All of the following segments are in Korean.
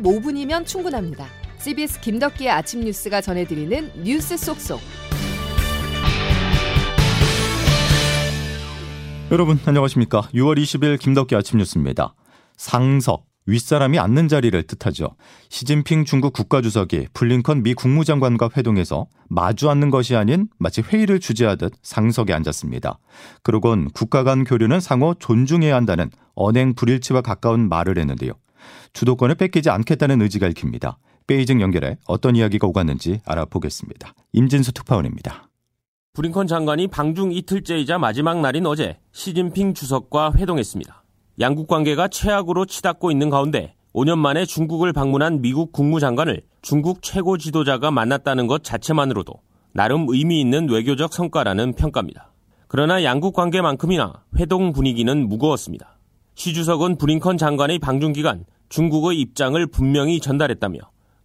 45분이면 충분합니다. CBS 김덕기의 아침 뉴스가 전해드리는 뉴스 속속. 여러분 안녕하십니까? 6월 20일 김덕기 아침 뉴스입니다. 상석 윗사람이 앉는 자리를 뜻하죠. 시진핑 중국 국가주석이 블링컨 미 국무장관과 회동해서 마주 앉는 것이 아닌 마치 회의를 주재하듯 상석에 앉았습니다. 그러곤 국가 간 교류는 상호 존중해야 한다는 언행 불일치와 가까운 말을 했는데요. 주도권을 뺏기지 않겠다는 의지가 읽힙니다. 베이징 연결해 어떤 이야기가 오갔는지 알아보겠습니다. 임진수 특파원입니다. 브링컨 장관이 방중 이틀째이자 마지막 날인 어제 시진핑 주석과 회동했습니다. 양국 관계가 최악으로 치닫고 있는 가운데 5년 만에 중국을 방문한 미국 국무장관을 중국 최고 지도자가 만났다는 것 자체만으로도 나름 의미 있는 외교적 성과라는 평가입니다. 그러나 양국 관계만큼이나 회동 분위기는 무거웠습니다. 시 주석은 브링컨 장관의 방중 기간 중국의 입장을 분명히 전달했다며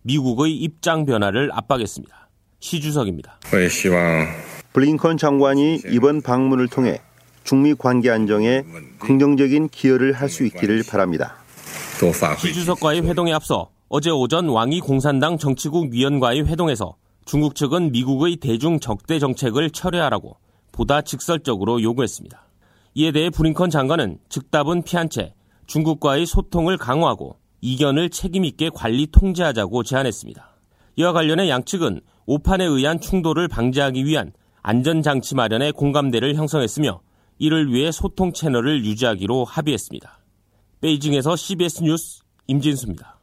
미국의 입장 변화를 압박했습니다. 시 주석입니다. 블링컨 장관이 이번 방문을 통해 중미 관계 안정에 긍정적인 기여를 할 수 있기를 바랍니다. 시 주석과의 회동에 앞서 어제 오전 왕이 공산당 정치국 위원과의 회동에서 중국 측은 미국의 대중 적대 정책을 철회하라고 보다 직설적으로 요구했습니다. 이에 대해 브링컨 장관은 즉답은 피한 채 중국과의 소통을 강화하고 이견을 책임있게 관리 통제하자고 제안했습니다. 이와 관련해 양측은 오판에 의한 충돌을 방지하기 위한 안전장치 마련에 공감대를 형성했으며 이를 위해 소통 채널을 유지하기로 합의했습니다. 베이징에서 CBS 뉴스 임진수입니다.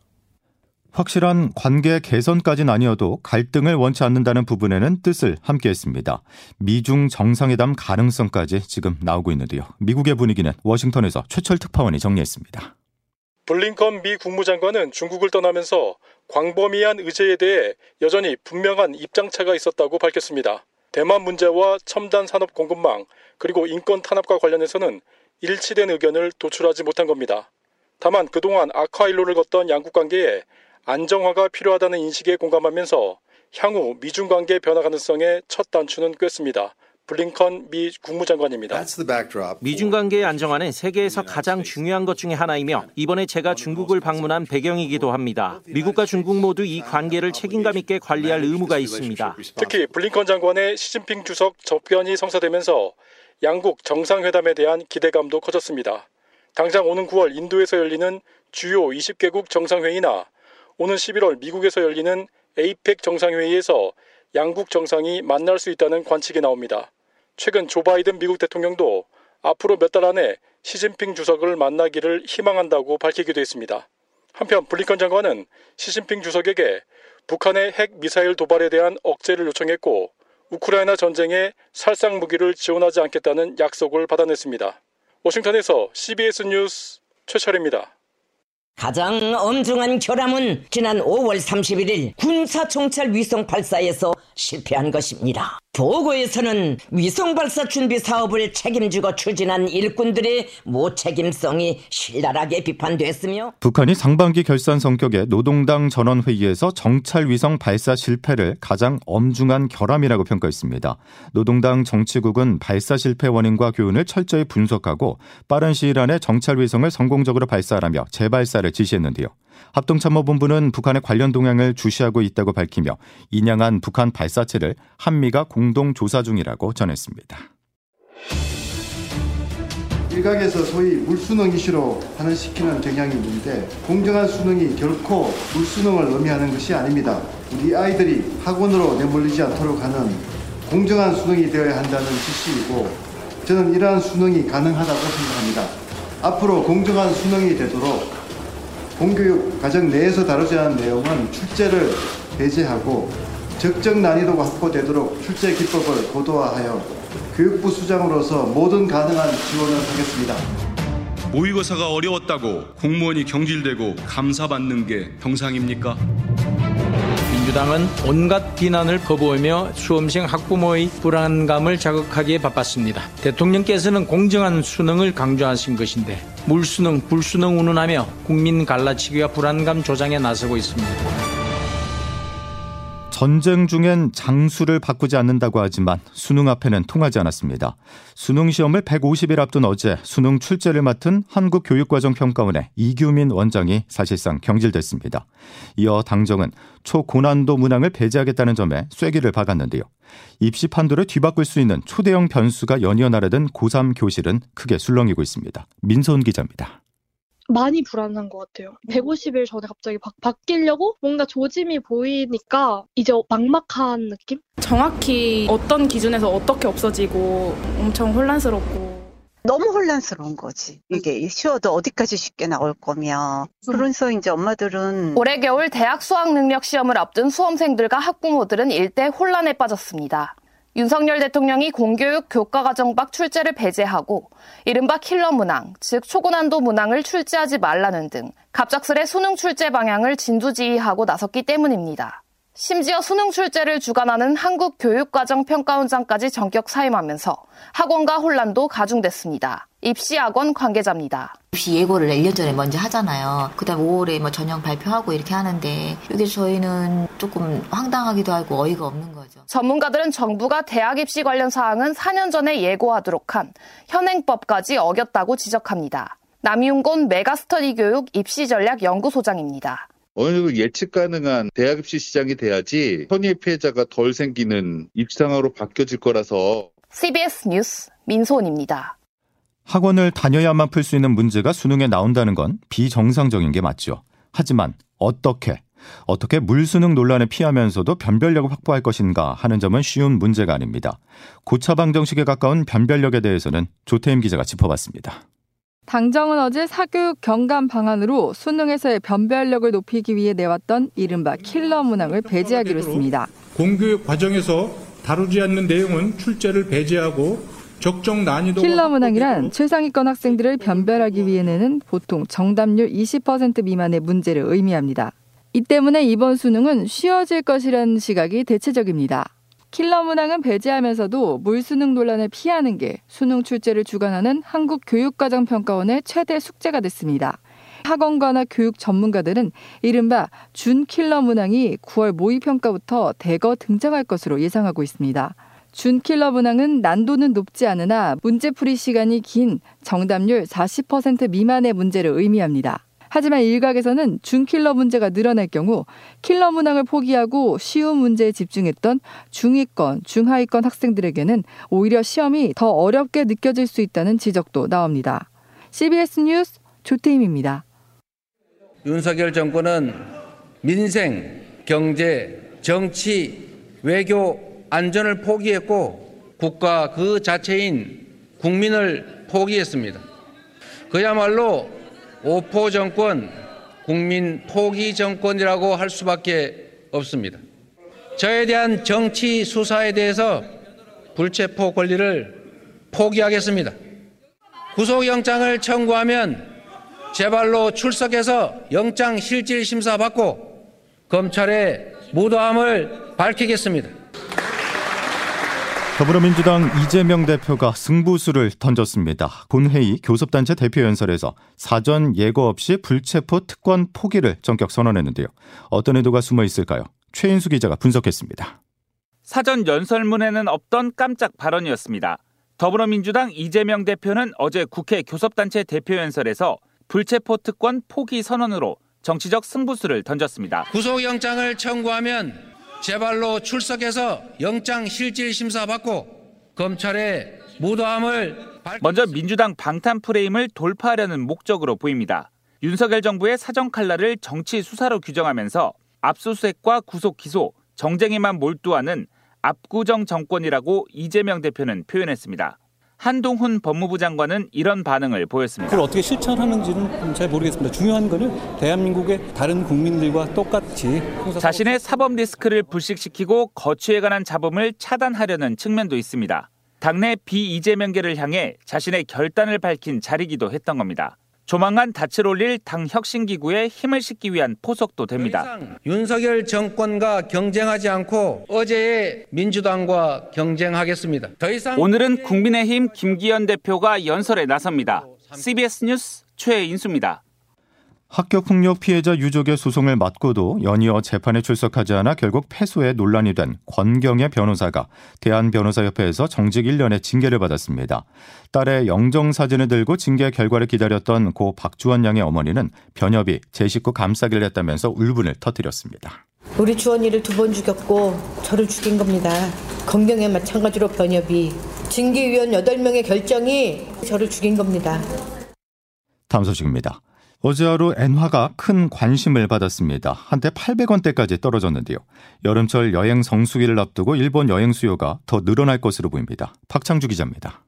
확실한 관계 개선까지는 아니어도 갈등을 원치 않는다는 부분에는 뜻을 함께했습니다. 미중 정상회담 가능성까지 지금 나오고 있는데요. 미국의 분위기는 워싱턴에서 최철 특파원이 정리했습니다. 블링컨 미 국무장관은 중국을 떠나면서 광범위한 의제에 대해 여전히 분명한 입장차가 있었다고 밝혔습니다. 대만 문제와 첨단 산업 공급망 그리고 인권 탄압과 관련해서는 일치된 의견을 도출하지 못한 겁니다. 다만 그동안 악화일로를 걷던 양국 관계에 안정화가 필요하다는 인식에 공감하면서 향후 미중 관계 변화 가능성의 첫 단추는 꿰습니다. 블링컨 미 국무장관입니다. 미중 관계의 안정화는 세계에서 가장 중요한 것 중에 하나이며 이번에 제가 중국을 방문한 배경이기도 합니다. 미국과 중국 모두 이 관계를 책임감 있게 관리할 의무가 있습니다. 특히 블링컨 장관의 시진핑 주석 접견이 성사되면서 양국 정상회담에 대한 기대감도 커졌습니다. 당장 오는 9월 인도에서 열리는 주요 20개국 정상회의나 오는 11월 미국에서 열리는 에이펙 정상회의에서 양국 정상이 만날 수 있다는 관측이 나옵니다. 최근 조 바이든 미국 대통령도 앞으로 몇 달 안에 시진핑 주석을 만나기를 희망한다고 밝히기도 했습니다. 한편 블링컨 장관은 시진핑 주석에게 북한의 핵 미사일 도발에 대한 억제를 요청했고 우크라이나 전쟁에 살상 무기를 지원하지 않겠다는 약속을 받아냈습니다. 워싱턴에서 CBS 뉴스 최철입니다. 가장 엄중한 결함은 지난 5월 31일 군사정찰 위성 발사에서 실패한 것입니다. 보고에서는 위성 발사 준비 사업을 책임지고 추진한 일꾼들의 무책임성이 신랄하게 비판됐으며 북한이 상반기 결산 성격의 노동당 전원회의에서 정찰 위성 발사 실패를 가장 엄중한 결함이라고 평가했습니다. 노동당 정치국은 발사 실패 원인과 교훈을 철저히 분석하고 빠른 시일 안에 정찰 위성을 성공적으로 발사하라며 재발사를 지시했는데요. 합동참모본부는 북한의 관련 동향을 주시하고 있다고 밝히며 인양한 북한 발사체를 한미가 공동 조사 중이라고 전했습니다. 일각에서 소위 물수능 이슈로 환원시키는 경향이 있는데 공정한 수능이 결코 물수능을 의미하는 것이 아닙니다. 우리 아이들이 학원으로 내몰리지 않도록 하는 공정한 수능이 되어야 한다는 지시이고 저는 이러한 수능이 가능하다고 생각합니다. 앞으로 공정한 수능이 되도록 공교육 과정 내에서 다루지 않은 내용은 출제를 배제하고 적정 난이도가 확보되도록 출제 기법을 고도화하여 교육부 수장으로서 모든 가능한 지원을 하겠습니다. 모의고사가 어려웠다고 공무원이 경질되고 감사받는 게 정상입니까? 민주당은 온갖 비난을 거부하며 수험생 학부모의 불안감을 자극하기에 바빴습니다. 대통령께서는 공정한 수능을 강조하신 것인데 물수능, 불수능 운운하며 국민 갈라치기와 불안감 조장에 나서고 있습니다. 전쟁 중엔 장수를 바꾸지 않는다고 하지만 수능 앞에는 통하지 않았습니다. 수능 시험을 150일 앞둔 어제 수능 출제를 맡은 한국교육과정평가원의 이규민 원장이 사실상 경질됐습니다. 이어 당정은 초고난도 문항을 배제하겠다는 점에 쐐기를 박았는데요. 입시 판도를 뒤바꿀 수 있는 초대형 변수가 연이어 나르던 고3 교실은 크게 술렁이고 있습니다. 민소은 기자입니다. 많이 불안한 것 같아요. 150일 전에 갑자기 바, 바뀌려고 뭔가 조짐이 보이니까 이제 막막한 느낌? 정확히 어떤 기준에서 어떻게 없어지고 엄청 혼란스럽고 너무 혼란스러운 거지. 이게 쉬워도 어디까지 쉽게 나올 거며. 그래서 이제 엄마들은 올해 겨울 대학 수학 능력 시험을 앞둔 수험생들과 학부모들은 일대 혼란에 빠졌습니다. 윤석열 대통령이 공교육 교과과정박 출제를 배제하고 이른바 킬러 문항, 즉 초고난도 문항을 출제하지 말라는 등 갑작스레 수능 출제 방향을 진두지휘하고 나섰기 때문입니다. 심지어 수능 출제를 주관하는 한국교육과정평가원장까지 전격 사임하면서 학원과 혼란도 가중됐습니다. 입시학원 관계자입니다. 입시 예고를 1년 전에 먼저 하잖아요. 그 다음 5월에 뭐 전형 발표하고 이렇게 하는데 이게 저희는 조금 황당하기도 하고 어이가 없는 거죠. 전문가들은 정부가 대학 입시 관련 사항은 4년 전에 예고하도록 한 현행법까지 어겼다고 지적합니다. 남윤곤 메가스터디 교육 입시전략 연구소장입니다. 어느 정도 예측 가능한 대학 입시 시장이 돼야지 선의의 피해자가 덜 생기는 입시 상황으로 바뀌어질 거라서 CBS 뉴스 민소은입니다. 학원을 다녀야만 풀 수 있는 문제가 수능에 나온다는 건 비정상적인 게 맞죠. 하지만 어떻게 어떻게 물수능 논란을 피하면서도 변별력을 확보할 것인가 하는 점은 쉬운 문제가 아닙니다. 고차 방정식에 가까운 변별력에 대해서는 조태임 기자가 짚어봤습니다. 당정은 어제 사교육 경감 방안으로 수능에서의 변별력을 높이기 위해 내왔던 이른바 킬러 문항을 배제하기로 했습니다. 공교육 과정에서 다루지 않는 내용은 출제를 배제하고 적정 난이도 킬러 문항이란 최상위권 학생들을 변별하기 위해 내는 보통 정답률 20% 미만의 문제를 의미합니다. 이 때문에 이번 수능은 쉬워질 것이라는 시각이 대체적입니다. 킬러 문항은 배제하면서도 물수능 논란을 피하는 게 수능 출제를 주관하는 한국교육과정평가원의 최대 숙제가 됐습니다. 학원가나 교육 전문가들은 이른바 준 킬러 문항이 9월 모의평가부터 대거 등장할 것으로 예상하고 있습니다. 준 킬러 문항은 난도는 높지 않으나 문제풀이 시간이 긴 정답률 40% 미만의 문제를 의미합니다. 하지만 일각에서는 준킬러 문제가 늘어날 경우 킬러 문항을 포기하고 쉬운 문제에 집중했던 중위권, 중하위권 학생들에게는 오히려 시험이 더 어렵게 느껴질 수 있다는 지적도 나옵니다. CBS 뉴스 조태임입니다. 윤석열 정권은 민생, 경제, 정치, 외교, 안전을 포기했고 국가 그 자체인 국민을 포기했습니다. 그야말로 오포 정권, 국민 포기 정권이라고 할 수밖에 없습니다. 저에 대한 정치 수사에 대해서 불체포 권리를 포기하겠습니다. 구속영장을 청구하면 제발로 출석해서 영장 실질 심사 받고 검찰의 무도함을 밝히겠습니다. 더불어민주당 이재명 대표가 승부수를 던졌습니다. 본회의 교섭단체 대표연설에서 사전 예고 없이 불체포 특권 포기를 전격 선언했는데요. 어떤 의도가 숨어 있을까요? 최인수 기자가 분석했습니다. 사전 연설문에는 없던 깜짝 발언이었습니다. 더불어민주당 이재명 대표는 어제 국회 교섭단체 대표연설에서 불체포 특권 포기 선언으로 정치적 승부수를 던졌습니다. 구속영장을 청구하면 제발로 출석해서 영장 실질 심사 받고 검찰의 무도함을 먼저 민주당 방탄 프레임을 돌파하려는 목적으로 보입니다. 윤석열 정부의 사정 칼날을 정치 수사로 규정하면서 압수수색과 구속 기소, 정쟁에만 몰두하는 압구정 정권이라고 이재명 대표는 표현했습니다. 한동훈 법무부 장관은 이런 반응을 보였습니다. 그걸 어떻게 실천하는지는 잘 모르겠습니다. 중요한 거는 대한민국의 다른 국민들과 똑같이 자신의 사법 리스크를 불식시키고 거취에 관한 잡음을 차단하려는 측면도 있습니다. 당내 비이재명계를 향해 자신의 결단을 밝힌 자리기도 했던 겁니다. 조만간 닻을 올릴 당 혁신기구에 힘을 싣기 위한 포석도 됩니다. 윤석열 정권과 경쟁하지 않고 어제의 민주당과 경쟁하겠습니다. 더 이상 오늘은 국민의힘 김기현 대표가 연설에 나섭니다. CBS 뉴스 최인수입니다. 학교 폭력 피해자 유족의 소송을 맡고도 연이어 재판에 출석하지 않아 결국 패소에 논란이 된 권경의 변호사가 대한변호사협회에서 정직 1년의 징계를 받았습니다. 딸의 영정 사진을 들고 징계 결과를 기다렸던 고 박주원 양의 어머니는 변협이 제 식구 감싸기를 했다면서 울분을 터뜨렸습니다. 우리 주원이를 두 번 죽였고 저를 죽인 겁니다. 건경에 마찬가지로 변협이 징계위원 8명의 결정이 저를 죽인 겁니다. 다음 소식입니다. 어제 하루 엔화가 큰 관심을 받았습니다. 한때 800원대까지 떨어졌는데요. 여름철 여행 성수기를 앞두고 일본 여행 수요가 더 늘어날 것으로 보입니다. 박창주 기자입니다.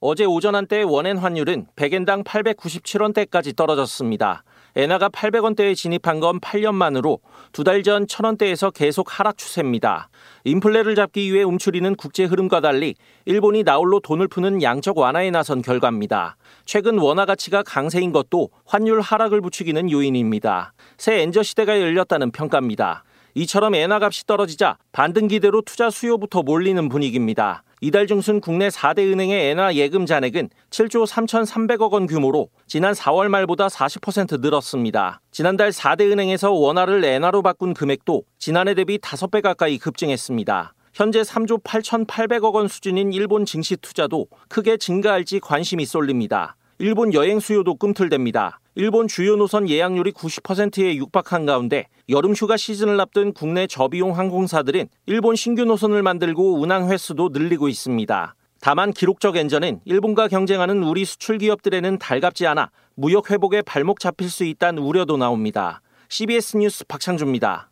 어제 오전 한때 원엔 환율은 100엔당 897원대까지 떨어졌습니다. 엔화가 800원대에 진입한 건 8년 만으로 두 달 전 1000원대에서 계속 하락 추세입니다. 인플레를 잡기 위해 움츠리는 국제 흐름과 달리 일본이 나홀로 돈을 푸는 양적 완화에 나선 결과입니다. 최근 원화 가치가 강세인 것도 환율 하락을 부추기는 요인입니다. 새 엔저 시대가 열렸다는 평가입니다. 이처럼 엔화 값이 떨어지자 반등 기대로 투자 수요부터 몰리는 분위기입니다. 이달 중순 국내 4대 은행의 엔화 예금 잔액은 7조 3,300억 원 규모로 지난 4월 말보다 40% 늘었습니다. 지난달 4대 은행에서 원화를 엔화로 바꾼 금액도 지난해 대비 5배 가까이 급증했습니다. 현재 3조 8,800억 원 수준인 일본 증시 투자도 크게 증가할지 관심이 쏠립니다. 일본 여행 수요도 꿈틀댑니다. 일본 주요 노선 예약률이 90%에 육박한 가운데 여름 휴가 시즌을 앞둔 국내 저비용 항공사들은 일본 신규 노선을 만들고 운항 횟수도 늘리고 있습니다. 다만 기록적 엔저는 일본과 경쟁하는 우리 수출 기업들에는 달갑지 않아 무역 회복에 발목 잡힐 수 있다는 우려도 나옵니다. CBS 뉴스 박창주입니다.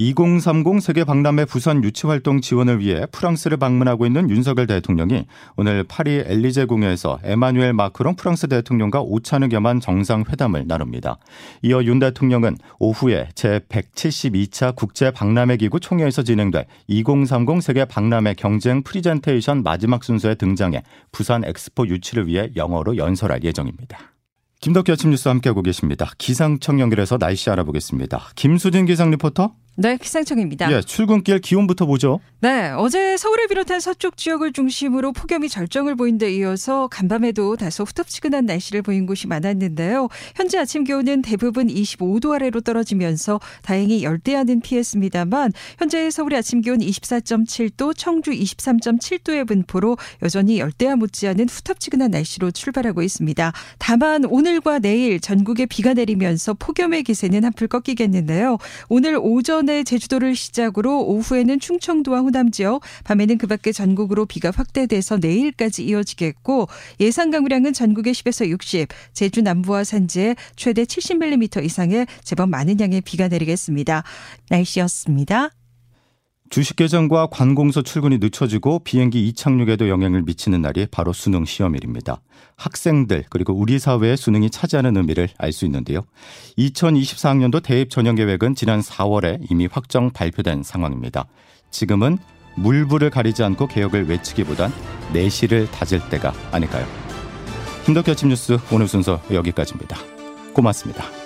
2030 세계 박람회 부산 유치 활동 지원을 위해 프랑스를 방문하고 있는 윤석열 대통령이 오늘 파리 엘리제 궁에서 에마뉴엘 마크롱 프랑스 대통령과 오찬을 겸한 정상회담을 나눕니다. 이어 윤 대통령은 오후에 제172차 국제 박람회 기구 총회에서 진행될 2030 세계 박람회 경쟁 프리젠테이션 마지막 순서에 등장해 부산 엑스포 유치를 위해 영어로 연설할 예정입니다. 김덕기 아침 뉴스 함께하고 계십니다. 기상청 연결해서 날씨 알아보겠습니다. 김수진 기상 리포터. 네, 기상청입니다. 예, 출근길 기온부터 보죠. 네, 어제 서울을 비롯한 서쪽 지역을 중심으로 폭염이 절정을 보인 데 이어서 간밤에도 다소 후텁지근한 날씨를 보인 곳이 많았는데요. 현재 아침 기온은 대부분 25도 아래로 떨어지면서 다행히 열대야는 피했습니다만 현재 서울의 아침 기온 24.7도, 청주 23.7도의 분포로 여전히 열대야 못지않은 후텁지근한 날씨로 출발하고 있습니다. 다만 오늘과 내일 전국에 비가 내리면서 폭염의 기세는 한풀 꺾이겠는데요. 오늘 오전 오전에 제주도를 시작으로 오후에는 충청도와 호남 지역, 밤에는 그 밖에 전국으로 비가 확대돼서 내일까지 이어지겠고 예상 강우량은 전국에 10에서 60, 제주 남부와 산지에 최대 70mm 이상의 제법 많은 양의 비가 내리겠습니다. 날씨였습니다. 주식 계정과 관공서 출근이 늦춰지고 비행기 이착륙에도 영향을 미치는 날이 바로 수능 시험일입니다. 학생들 그리고 우리 사회의 수능이 차지하는 의미를 알 수 있는데요. 2024학년도 대입 전형 계획은 지난 4월에 이미 확정 발표된 상황입니다. 지금은 물불을 가리지 않고 개혁을 외치기보단 내실을 다질 때가 아닐까요? 힘덕기 아침 뉴스 오늘 순서 여기까지입니다. 고맙습니다.